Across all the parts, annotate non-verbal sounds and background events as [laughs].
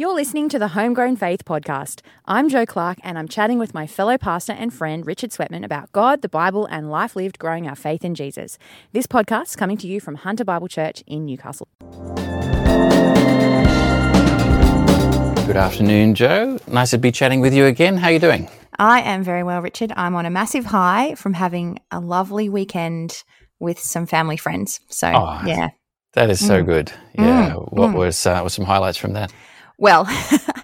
You're listening to the Homegrown Faith podcast. I'm Joe Clark, and I'm chatting with my fellow pastor and friend Richard Sweatman about God, the Bible, and life lived growing our faith in Jesus. This podcast is coming to you from Hunter Bible Church in Newcastle. Good afternoon, Joe. Nice to be chatting with you again. How are you doing? I am very well, Richard. I'm on a massive high from having a lovely weekend with some family friends. So, Oh, yeah. That is so Mm. good. Yeah. Mm, What mm. was uh, was some highlights from that? Well,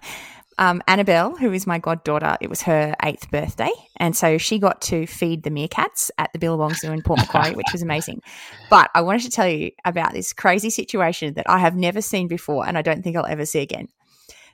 [laughs] um, Annabelle, who is my goddaughter, it was her eighth birthday. And so she got to feed the meerkats at the Billabong Zoo in Port Macquarie, which was amazing. But I wanted to tell you about this crazy situation that I have never seen before and I don't think I'll ever see again.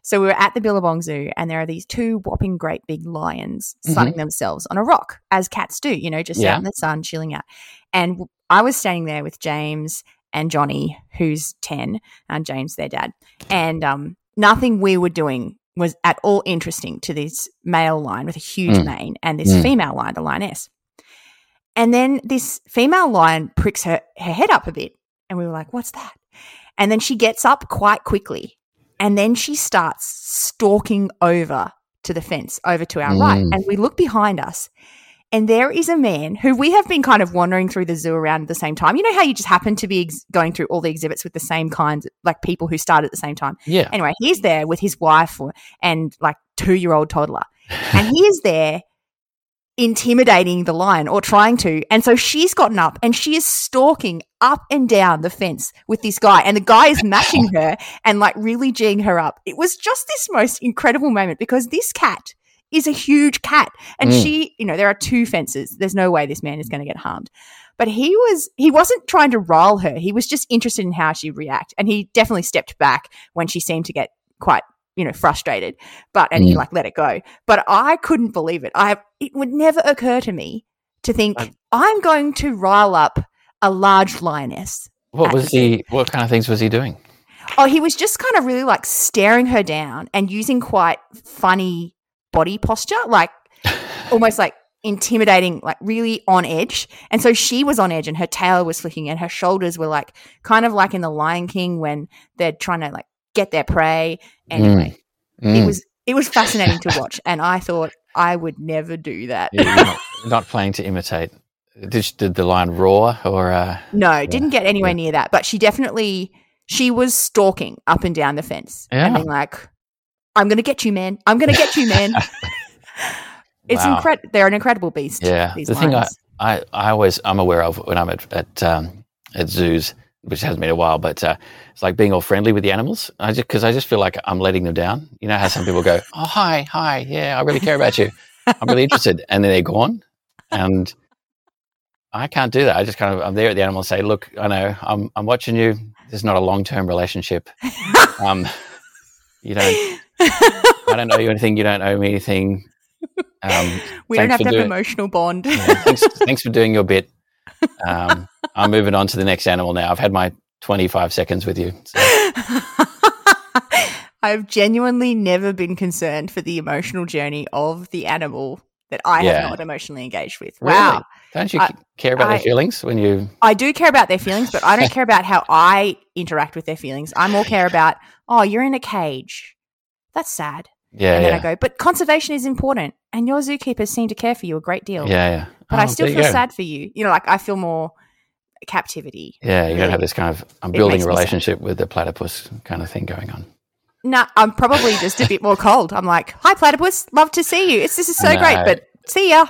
So we were at the Billabong Zoo and there are these two whopping great big lions sunning themselves on a rock, as cats do, you know, just Yeah. out in the sun, chilling out. And I was standing there with James and Johnny, who's 10, and James, their dad. And um, nothing we were doing was at all interesting to this male lion with a huge Mm. mane and this Mm. female lion, the lioness. And then this female lion pricks her, her head up a bit. And we were like, what's that? And then she gets up quite quickly. And then she starts stalking over to the fence, over to our right. Mm. And we look behind us. And there is a man who we have been kind of wandering through the zoo around at the same time. You know how you just happen to be ex- going through all the exhibits with the same kinds, like people who start at the same time. Yeah. Anyway, he's there with his wife and like two year old toddler. [laughs] And he is there intimidating the lion or trying to. And so she's gotten up and she is stalking up and down the fence with this guy. And the guy is [laughs] matching her and like really geeing her up. It was just this most incredible moment because this cat is a huge cat. And Mm. she, you know, there are two fences. There's no way this man is going to get harmed. But he was, he wasn't trying to rile her. He was just interested in how she'd react. And he definitely stepped back when she seemed to get quite, you know, frustrated. But, and he Mm. like let it go. But I couldn't believe it. I, it would never occur to me to think, I'm going to rile up a large lioness. What was he? What kind of things was he doing? Oh, he was just kind of really like staring her down and using quite funny body posture, like [laughs] almost like intimidating, like really on edge. And so she was on edge and her tail was flicking and her shoulders were like kind of like in the Lion King when they're trying to like get their prey. Anyway, it Mm. was it was fascinating to [laughs] watch and I thought I would never do that. Yeah, not, not planning to imitate. Did, did the lion roar or? Uh, No, didn't get anywhere Yeah. near that. But she definitely she was stalking up and down the fence and being like, "I'm going to get you, man. I'm going to get you, man." [laughs] it's Wow. incredible. They're an incredible beast. Yeah, the thing I. I, I always I'm aware of when I'm at at, um, at zoos, which hasn't been a while, but uh, it's like being all friendly with the animals. I just because I just feel like I'm letting them down. You know how some people go, "Oh hi, hi, yeah, I really care about you. I'm really [laughs] interested," and then they're gone, and I can't do that. I just kind of I'm there at the animal and say, "Look, I know I'm I'm watching you. This is not a long term relationship. [laughs] Um, you don't I don't know you anything. You don't owe me anything." Um, [laughs] we don't have to have doing- an emotional bond. yeah, thanks, thanks for doing your bit. Um, [laughs] I'm moving on to the next animal now. I've had my 25 seconds with you. So, [laughs] I've genuinely never been concerned for the emotional journey of the animal that I Yeah. have not emotionally engaged with. Really? Wow. don't you I- care about I- their feelings when you? I do care about their feelings, but I don't care about how I interact with their feelings. I more care about, oh, you're in a cage. That's sad. Yeah, and then yeah, I go, but conservation is important, and your zookeepers seem to care for you a great deal. yeah, yeah. But I Oh, still feel sad for you. You know, like I feel more captivity. Yeah, you got to really. have this kind of I'm building a relationship with the platypus kind of thing going on. No, I'm probably just a bit more cold. I'm like, hi, platypus, love to see you. It's this is so I great, but see ya.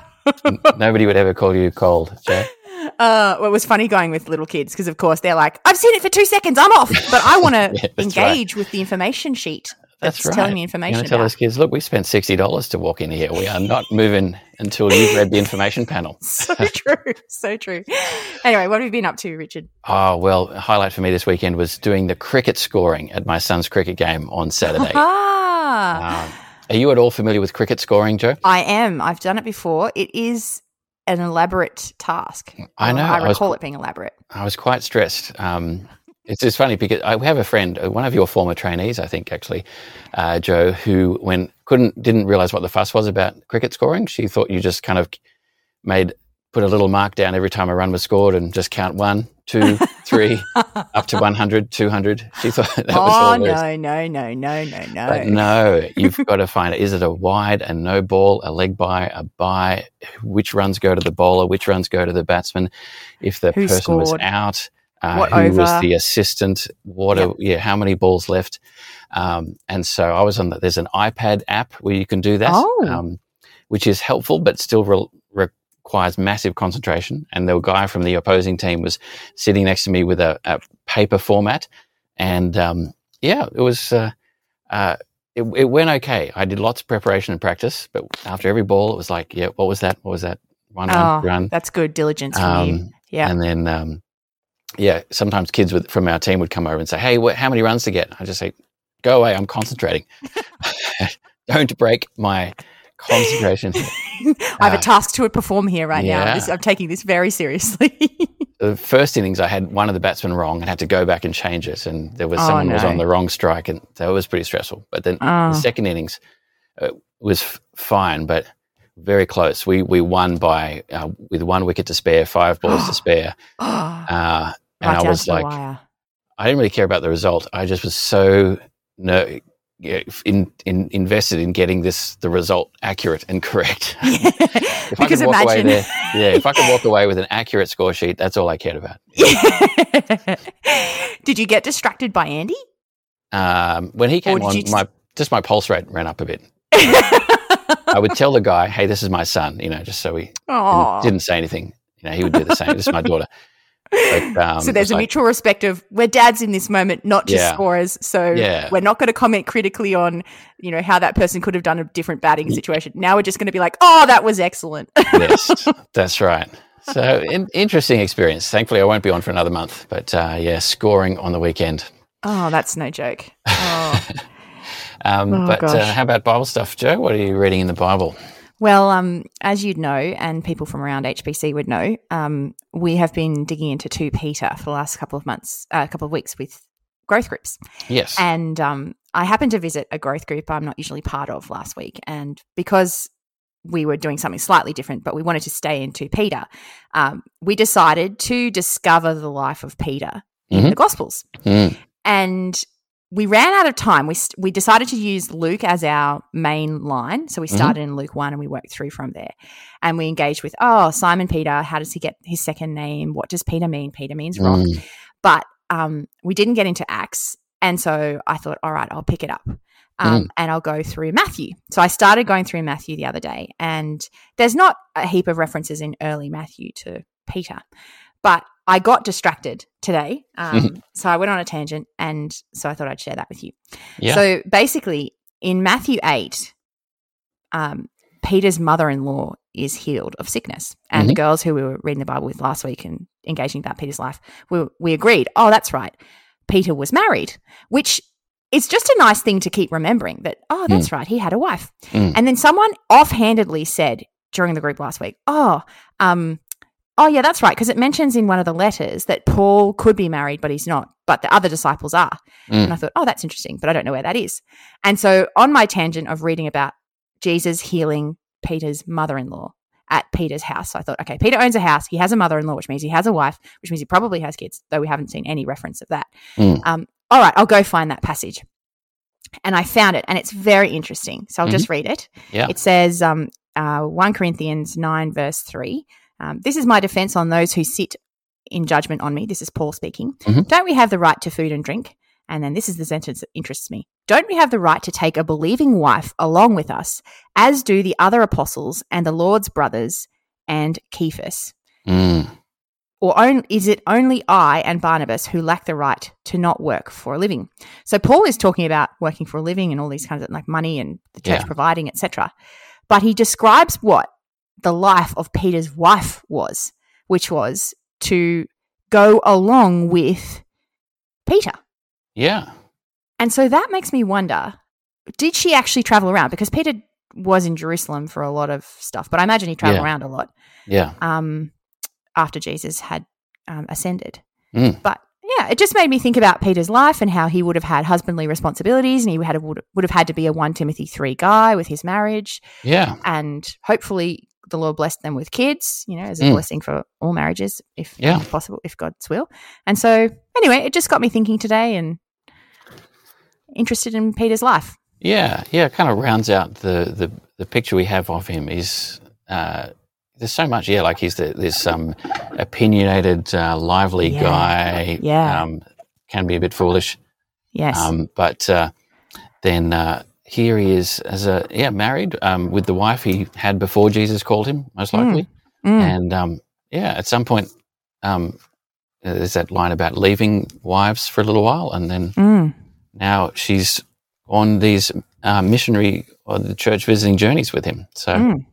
Nobody would ever call you cold, Joe. [laughs] Uh, well, it was funny going with little kids because, of course, they're like, I've seen it for two seconds, I'm off. But I want to [laughs] Yeah, that's right. engage with the information sheet. That's That's right. telling me information to tell about. those kids, look, we spent sixty dollars to walk in here. We are not moving until you've read the information panel. [laughs] So true. So true. Anyway, what have you been up to, Richard? Oh well, highlight for me this weekend was doing the cricket scoring at my son's cricket game on Saturday. [laughs] Ah, Um, are you at all familiar with cricket scoring, Joe? I am. I've done it before. It is an elaborate task. I know. I I was- recall it being elaborate. I was quite stressed. Um, it's just funny because I we have a friend, uh, one of your former trainees, I think actually, uh, Joe, who when couldn't didn't realize what the fuss was about cricket scoring. She thought you just kind of made put a little mark down every time a run was scored and just count one, two, [laughs] three, up to 100, 200. She thought [laughs] that was all oh no, no, no, no, no, no. But no, you've got to find is it a wide, a no ball, a leg bye, a bye? Which runs go to the bowler? Which runs go to the batsman? If the Who person was out, uh, What who was the assistant? What? Yep. A, yeah, how many balls left? Um, and so I was on. The, there's an iPad app where you can do that, Oh. um, which is helpful, but still re- requires massive concentration. And the guy from the opposing team was sitting next to me with a, a paper format, and um, yeah, it was. Uh, uh, it, it went okay. I did lots of preparation and practice, but after every ball, it was like, yeah, what was that? What was that? One Oh, run, run. That's good diligence from you. Um, Yeah. And then, um, yeah, sometimes kids with, from our team would come over and say, hey, wh- how many runs to get? I just say, go away, I'm concentrating. [laughs] [laughs] Don't break my concentration. [laughs] I have a uh, task to perform here right now. yeah. This, I'm taking this very seriously. the first innings, I had one of the batsmen wrong and had to go back and change it. And there was Oh, someone was on the wrong strike, and that was pretty stressful. But then Oh. the second innings uh, was f- fine, but very close. We we won by uh, with one wicket to spare, five balls to [gasps] spare, oh, uh, and right I was like. I didn't really care about the result. I just was so no. In, in invested in getting this the result accurate and correct. [laughs] [laughs] if I could walk away there, yeah, if I could walk away with an accurate score sheet, that's all I cared about. [laughs] Did you get distracted by Andy? Um, when he came on, just- my just my pulse rate ran up a bit. I would tell the guy, "Hey, this is my son," you know, just so he didn't, didn't say anything. You know, he would do the same. this is my daughter. But, [laughs] um, so there's a like, mutual respect of we're dads in this moment, not just Yeah. scorers. So Yeah. we're not going to comment critically on, you know, how that person could have done a different batting situation. Now we're just going to be like, oh, that was excellent. [laughs] yes, that's right. So in, interesting experience. Thankfully, I won't be on for another month. But uh, yeah, scoring on the weekend. oh, that's no joke. [laughs] Oh. Um, Oh, but uh, how about Bible stuff, Joe? What are you reading in the Bible? Well, um, as you'd know, and people from around HBC would know, um, we have been digging into 2 Peter for the last couple of months, a uh, couple of weeks with growth groups. Yes. And um, I happened to visit a growth group I'm not usually part of last week. And because we were doing something slightly different, but we wanted to stay into Peter, um, we decided to discover the life of Peter in Mhm. the Gospels. Mm. And we ran out of time. We, we decided to use Luke as our main line. So we Mhm. started in Luke 1 and we worked through from there. And we engaged with, oh, Simon Peter, how does he get his second name? What does Peter mean? Peter means rock Mm. but um, we didn't get into Acts. And so I thought, all right, I'll pick it up um, and I'll go through Matthew. So I started going through Matthew the other day, and there's not a heap of references in early Matthew to Peter, but I got distracted today. [laughs] Um, so I went on a tangent, and so I thought I'd share that with you. Yeah. So basically, in Matthew 8, um, Peter's mother in law is healed of sickness. And the girls who we were reading the Bible with last week and engaging about Peter's life, we, we agreed, oh, that's right. Peter was married, which is just a nice thing to keep remembering that, oh, that's right. He had a wife. Mm. And then someone offhandedly said during the group last week, oh, um, oh, yeah, that's right. Because it mentions in one of the letters that Paul could be married, but he's not. But the other disciples are. Mm. And I thought, oh, that's interesting, but I don't know where that is. And so on my tangent of reading about Jesus healing Peter's mother in law at Peter's house, I thought, okay, Peter owns a house. He has a mother in law, which means he has a wife, which means he probably has kids, though we haven't seen any reference of that. Mm. Um, all right, I'll go find that passage. And I found it, and it's very interesting. So I'll just read it. Yeah. It says um, uh, 1 Corinthians 9, verse 3. Um, this is my defense on those who sit in judgment on me. This is Paul speaking. Mhm. Don't we have the right to food and drink? And then this is the sentence that interests me. Don't we have the right to take a believing wife along with us, as do the other apostles and the Lord's brothers and Cephas? Mm. Or on, is it only I and Barnabas who lack the right to not work for a living? So Paul is talking about working for a living and all these kinds of like money and the church Yeah. providing, etc. But he describes what the life of Peter's wife was, which was to go along with Peter. Yeah. And so that makes me wonder did she actually travel around? Because Peter was in Jerusalem for a lot of stuff, but I imagine he traveled Yeah. around a lot Yeah. um, after Jesus had um, ascended. Mm. But yeah, it just made me think about Peter's life and how he would have had husbandly responsibilities and he had would, would have had to be a 1 Timothy 3 guy with his marriage. Yeah. And hopefully, the Lord blessed them with kids, you know, as a Mm. blessing for all marriages, if, Yeah. possible, if God's will. And so, anyway, it just got me thinking today and interested in Peter's life. Yeah, yeah, it kind of rounds out the, the, the picture we have of him. Is uh, there's so much, yeah, like he's the, this um, opinionated, uh, lively Yeah, guy. yeah. um, can be a bit foolish, Yes. um, but uh, then uh, here he is as a yeah married um, with the wife he had before Jesus called him, most likely, Mm. and um, yeah, at some point. Um, there's that line about leaving wives for a little while, and then Mm. now she's on these uh, missionary or the church visiting journeys with him. So Mm.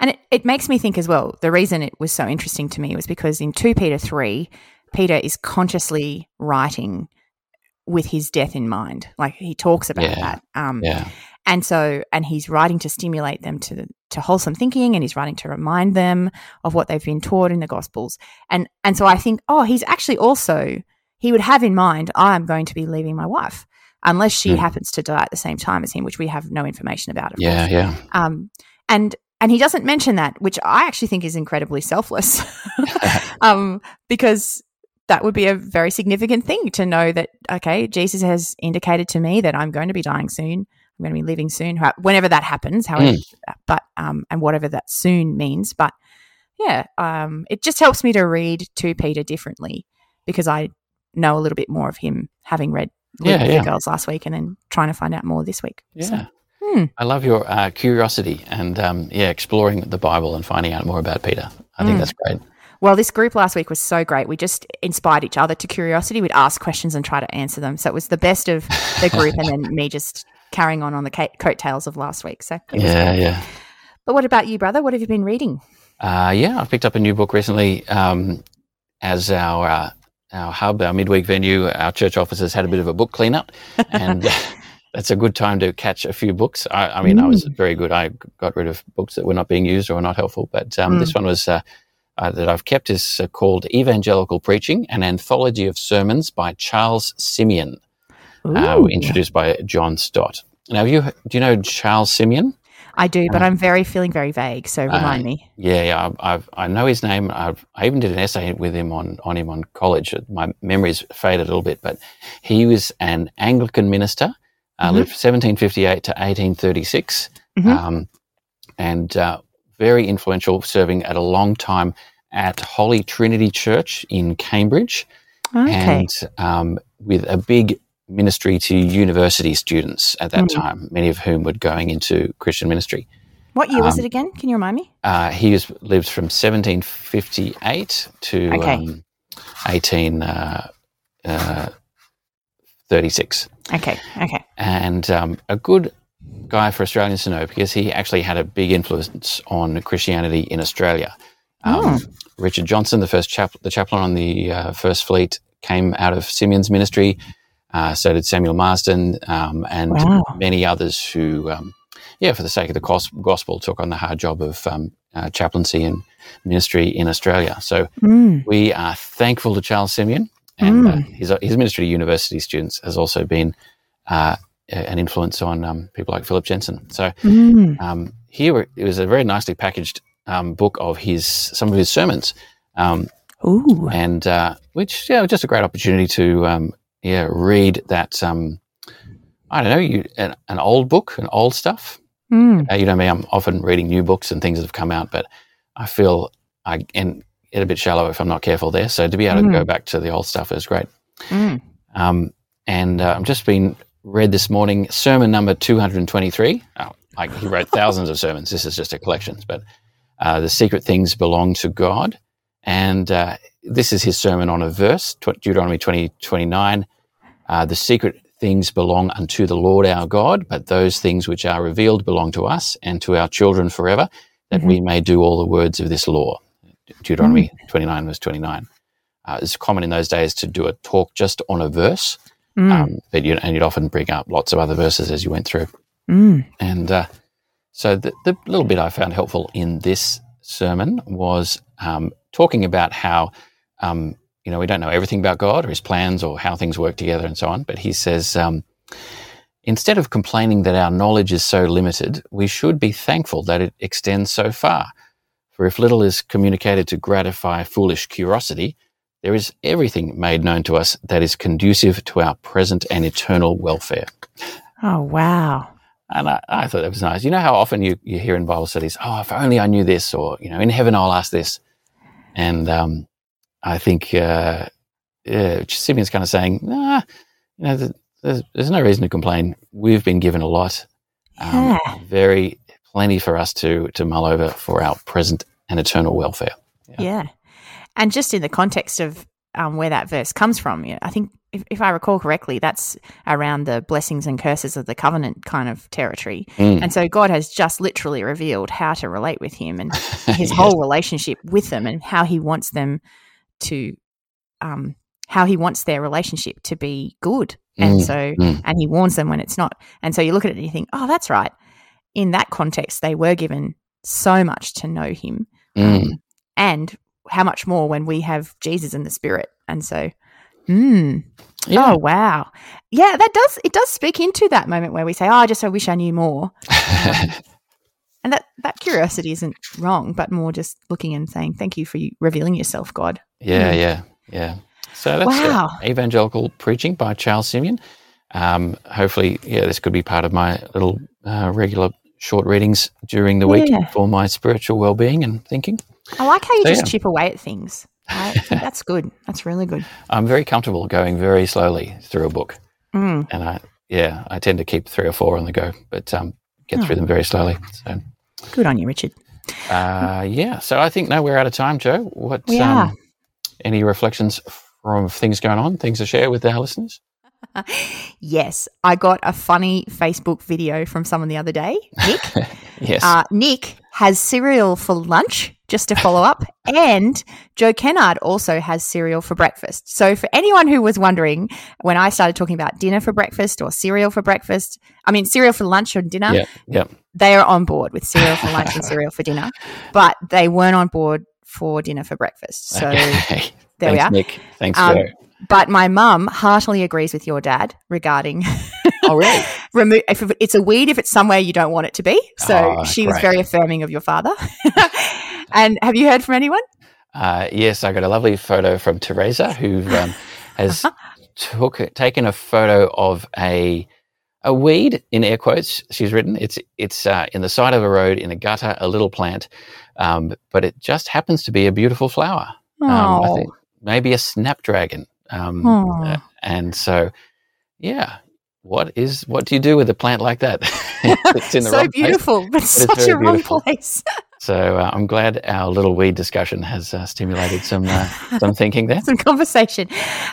And it, it makes me think as well, the reason it was so interesting to me was because in 2 Peter 3, Peter is consciously writing with his death in mind. Like he talks about Yeah. that. Um, yeah, And so, and he's writing to stimulate them to to wholesome thinking, and he's writing to remind them of what they've been taught in the Gospels. And and so I think, oh, he's actually also he would have in mind, I'm going to be leaving my wife, unless she Mm. happens to die at the same time as him, which we have no information about. Of yeah, course. yeah, Um, and and he doesn't mention that, which I actually think is incredibly selfless, [laughs] [laughs] um, because that would be a very significant thing to know that okay, Jesus has indicated to me that I'm going to be dying soon. I'm going to be leaving soon, whenever that happens. However, but um, and whatever that soon means. But yeah, um, it just helps me to read 2 Peter differently because I know a little bit more of him having read League Yeah, the yeah. Girls last week and then trying to find out more this week. yeah. So, hmm. I love your uh, curiosity and um, yeah, exploring the Bible and finding out more about Peter. I think Mm. that's great. Well, this group last week was so great. We just inspired each other to curiosity. We'd ask questions and try to answer them. So it was the best of the group, and then me just carrying on on the ca- coattails of last week. So, it Yeah, great. yeah. But what about you, brother? What have you been reading? Uh, yeah, I've picked up a new book recently um, as our uh, our hub, our midweek venue. Our church offices had a bit of a book cleanup, and [laughs] that's a good time to catch a few books. I, I mean, I was very good. I got rid of books that were not being used or were not helpful, but um, Mm. this one was. Uh, uh, that I've kept is uh, called Evangelical Preaching, an anthology of sermons by Charles Simeon, uh, introduced by John Stott. Now, have you do you know Charles Simeon? I do, but I'm very feeling very vague. So remind me. Yeah, yeah, I've, I've, I know his name. I've, I even did an essay with him on, on him on college. My memory's faded a little bit, but he was an Anglican minister, uh, Mhm. lived 1758 to 1836, Mhm. um, and uh, very influential, serving at a long time at Holy Trinity Church in Cambridge, Okay. and um, with a big ministry to university students at that Mm. time, many of whom were going into Christian ministry. what year was um, it again? Can you remind me? Uh, he was, lived from 1758 to Okay. um, 1836. Okay. Okay. and um, a good guy for Australians to know because he actually had a big influence on Christianity in Australia. Um, Richard Johnson, the first chap- the chaplain on the uh, First Fleet, came out of Simeon's ministry. Uh, so did Samuel Marsden um, and Wow. many others who, um, yeah, for the sake of the gos- gospel, took on the hard job of um, uh, chaplaincy and ministry in Australia. So Mm. we are thankful to Charles Simeon, and uh, Mm. his, his ministry to university students has also been uh, an influence on um, people like Philip Jensen. So Mm. um, here it was a very nicely packaged um, book of his some of his sermons, um, Ooh. and uh, which yeah, just a great opportunity to um, yeah read that. Um, I don't know, you an, an old book, an old stuff. Mm. Uh, you know me, I'm often reading new books and things that have come out, but I feel I and get a bit shallow if I'm not careful there. So to be able to Mm. go back to the old stuff is great. Mm. Um, and uh, I've just been read this morning sermon number 223. Oh, like he wrote thousands of sermons. This is just a collection, but uh, the secret things belong to God. And uh, this is his sermon on a verse, tw- Deuteronomy 20, 29. Uh, the secret things belong unto the Lord our God, but those things which are revealed belong to us and to our children forever, that Mhm. we may do all the words of this law. Deuteronomy 29, verse 29. Uh, it's common in those days to do a talk just on a verse, Mm. um, but you, and you'd often bring up lots of other verses as you went through. Mm. And uh, so the, the little bit I found helpful in this sermon was um, talking about how, um, you know, we don't know everything about God or his plans or how things work together and so on. But he says, um, instead of complaining that our knowledge is so limited, we should be thankful that it extends so far. For if little is communicated to gratify foolish curiosity, there is everything made known to us that is conducive to our present and eternal welfare. Oh, wow. And I, I thought that was nice. You know how often you, you hear in Bible studies, oh, if only I knew this, or, you know, in heaven I'll ask this. And um, I think uh, yeah, Simeon's kind of saying, nah, you know, there's, there's no reason to complain. We've been given a lot. Um, Yeah. Very plenty for us to, to mull over for our present and eternal welfare. Yeah. And just in the context of um, where that verse comes from, you know, I think if, if I recall correctly, that's around the blessings and curses of the covenant kind of territory. Mm. And so God has just literally revealed how to relate with Him and [laughs] His Yes. whole relationship with them and how He wants them to, um, how He wants their relationship to be good. And Mm, so, mm. and He warns them when it's not. And so you look at it and you think, oh, that's right. In that context, they were given so much to know Him Mm. um, and how much more when we have Jesus in the Spirit. And so, hmm. Yeah. oh wow, yeah, that does it does speak into that moment where we say, "Oh, I just I wish I knew more," [laughs] and that that curiosity isn't wrong, but more just looking and saying, "Thank you for you revealing yourself, God." Yeah, Mm. yeah, yeah. So that's Wow. evangelical preaching by Charles Simeon. Um, hopefully, yeah, this could be part of my little uh, regular short readings during the week Yeah. for my spiritual well-being and thinking. I like how you So, just yeah. chip away at things. That's good. That's really good. [laughs] I'm very comfortable going very slowly through a book, Mm. and I, yeah, I tend to keep three or four on the go, but um, get Oh. through them very slowly. So, Good on you, Richard. uh, yeah. So I think no, we're out of time, Joe. What? We are. Um, any reflections from things going on? Things to share with our listeners? [laughs] Yes, I got a funny Facebook video from someone the other day, Nick. [laughs] Yes. Uh, Nick has cereal for lunch, just to follow up. And Joe Kennard also has cereal for breakfast. So, for anyone who was wondering when I started talking about dinner for breakfast or cereal for breakfast, I mean, cereal for lunch or dinner, yeah. Yeah. they are on board with cereal for lunch and [laughs] cereal for dinner, but they weren't on board for dinner for breakfast. So, Okay. [laughs] there we Thanks, are. Nick. Thanks, Um, Joe. But my mum heartily agrees with your dad regarding Oh, really? [laughs] remove if it's a weed if it's somewhere you don't want it to be. So Oh, she was very affirming of your father. And have you heard from anyone? Uh, yes, I got a lovely photo from Teresa, who um, [laughs] has took taken a photo of a a weed in air quotes. She's written it's it's uh, in the side of a road in a gutter, a little plant, um, but it just happens to be a beautiful flower. Um, I think maybe a snapdragon. Um, uh, and so, yeah, what is what do you do with a plant like that? [laughs] it's in the so wrong place. beautiful, but such a wrong place. [laughs] So uh, I'm glad our little weed discussion has uh, stimulated some uh, some [laughs] thinking there. Some conversation.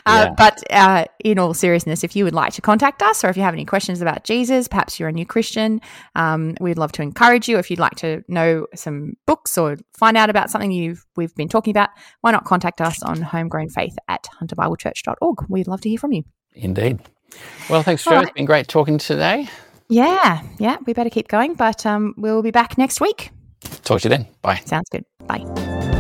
Uh, Yeah. But uh, in all seriousness, if you would like to contact us or if you have any questions about Jesus, perhaps you're a new Christian, um, we'd love to encourage you. If you'd like to know some books or find out about something you've we've been talking about, why not contact us on homegrownfaith at hunterbiblechurch.org. We'd love to hear from you. Indeed. Well, thanks, Joe. All It's been great talking today. Yeah, yeah, we better keep going, but um, we'll be back next week. Talk to you then. Bye. Sounds good. Bye.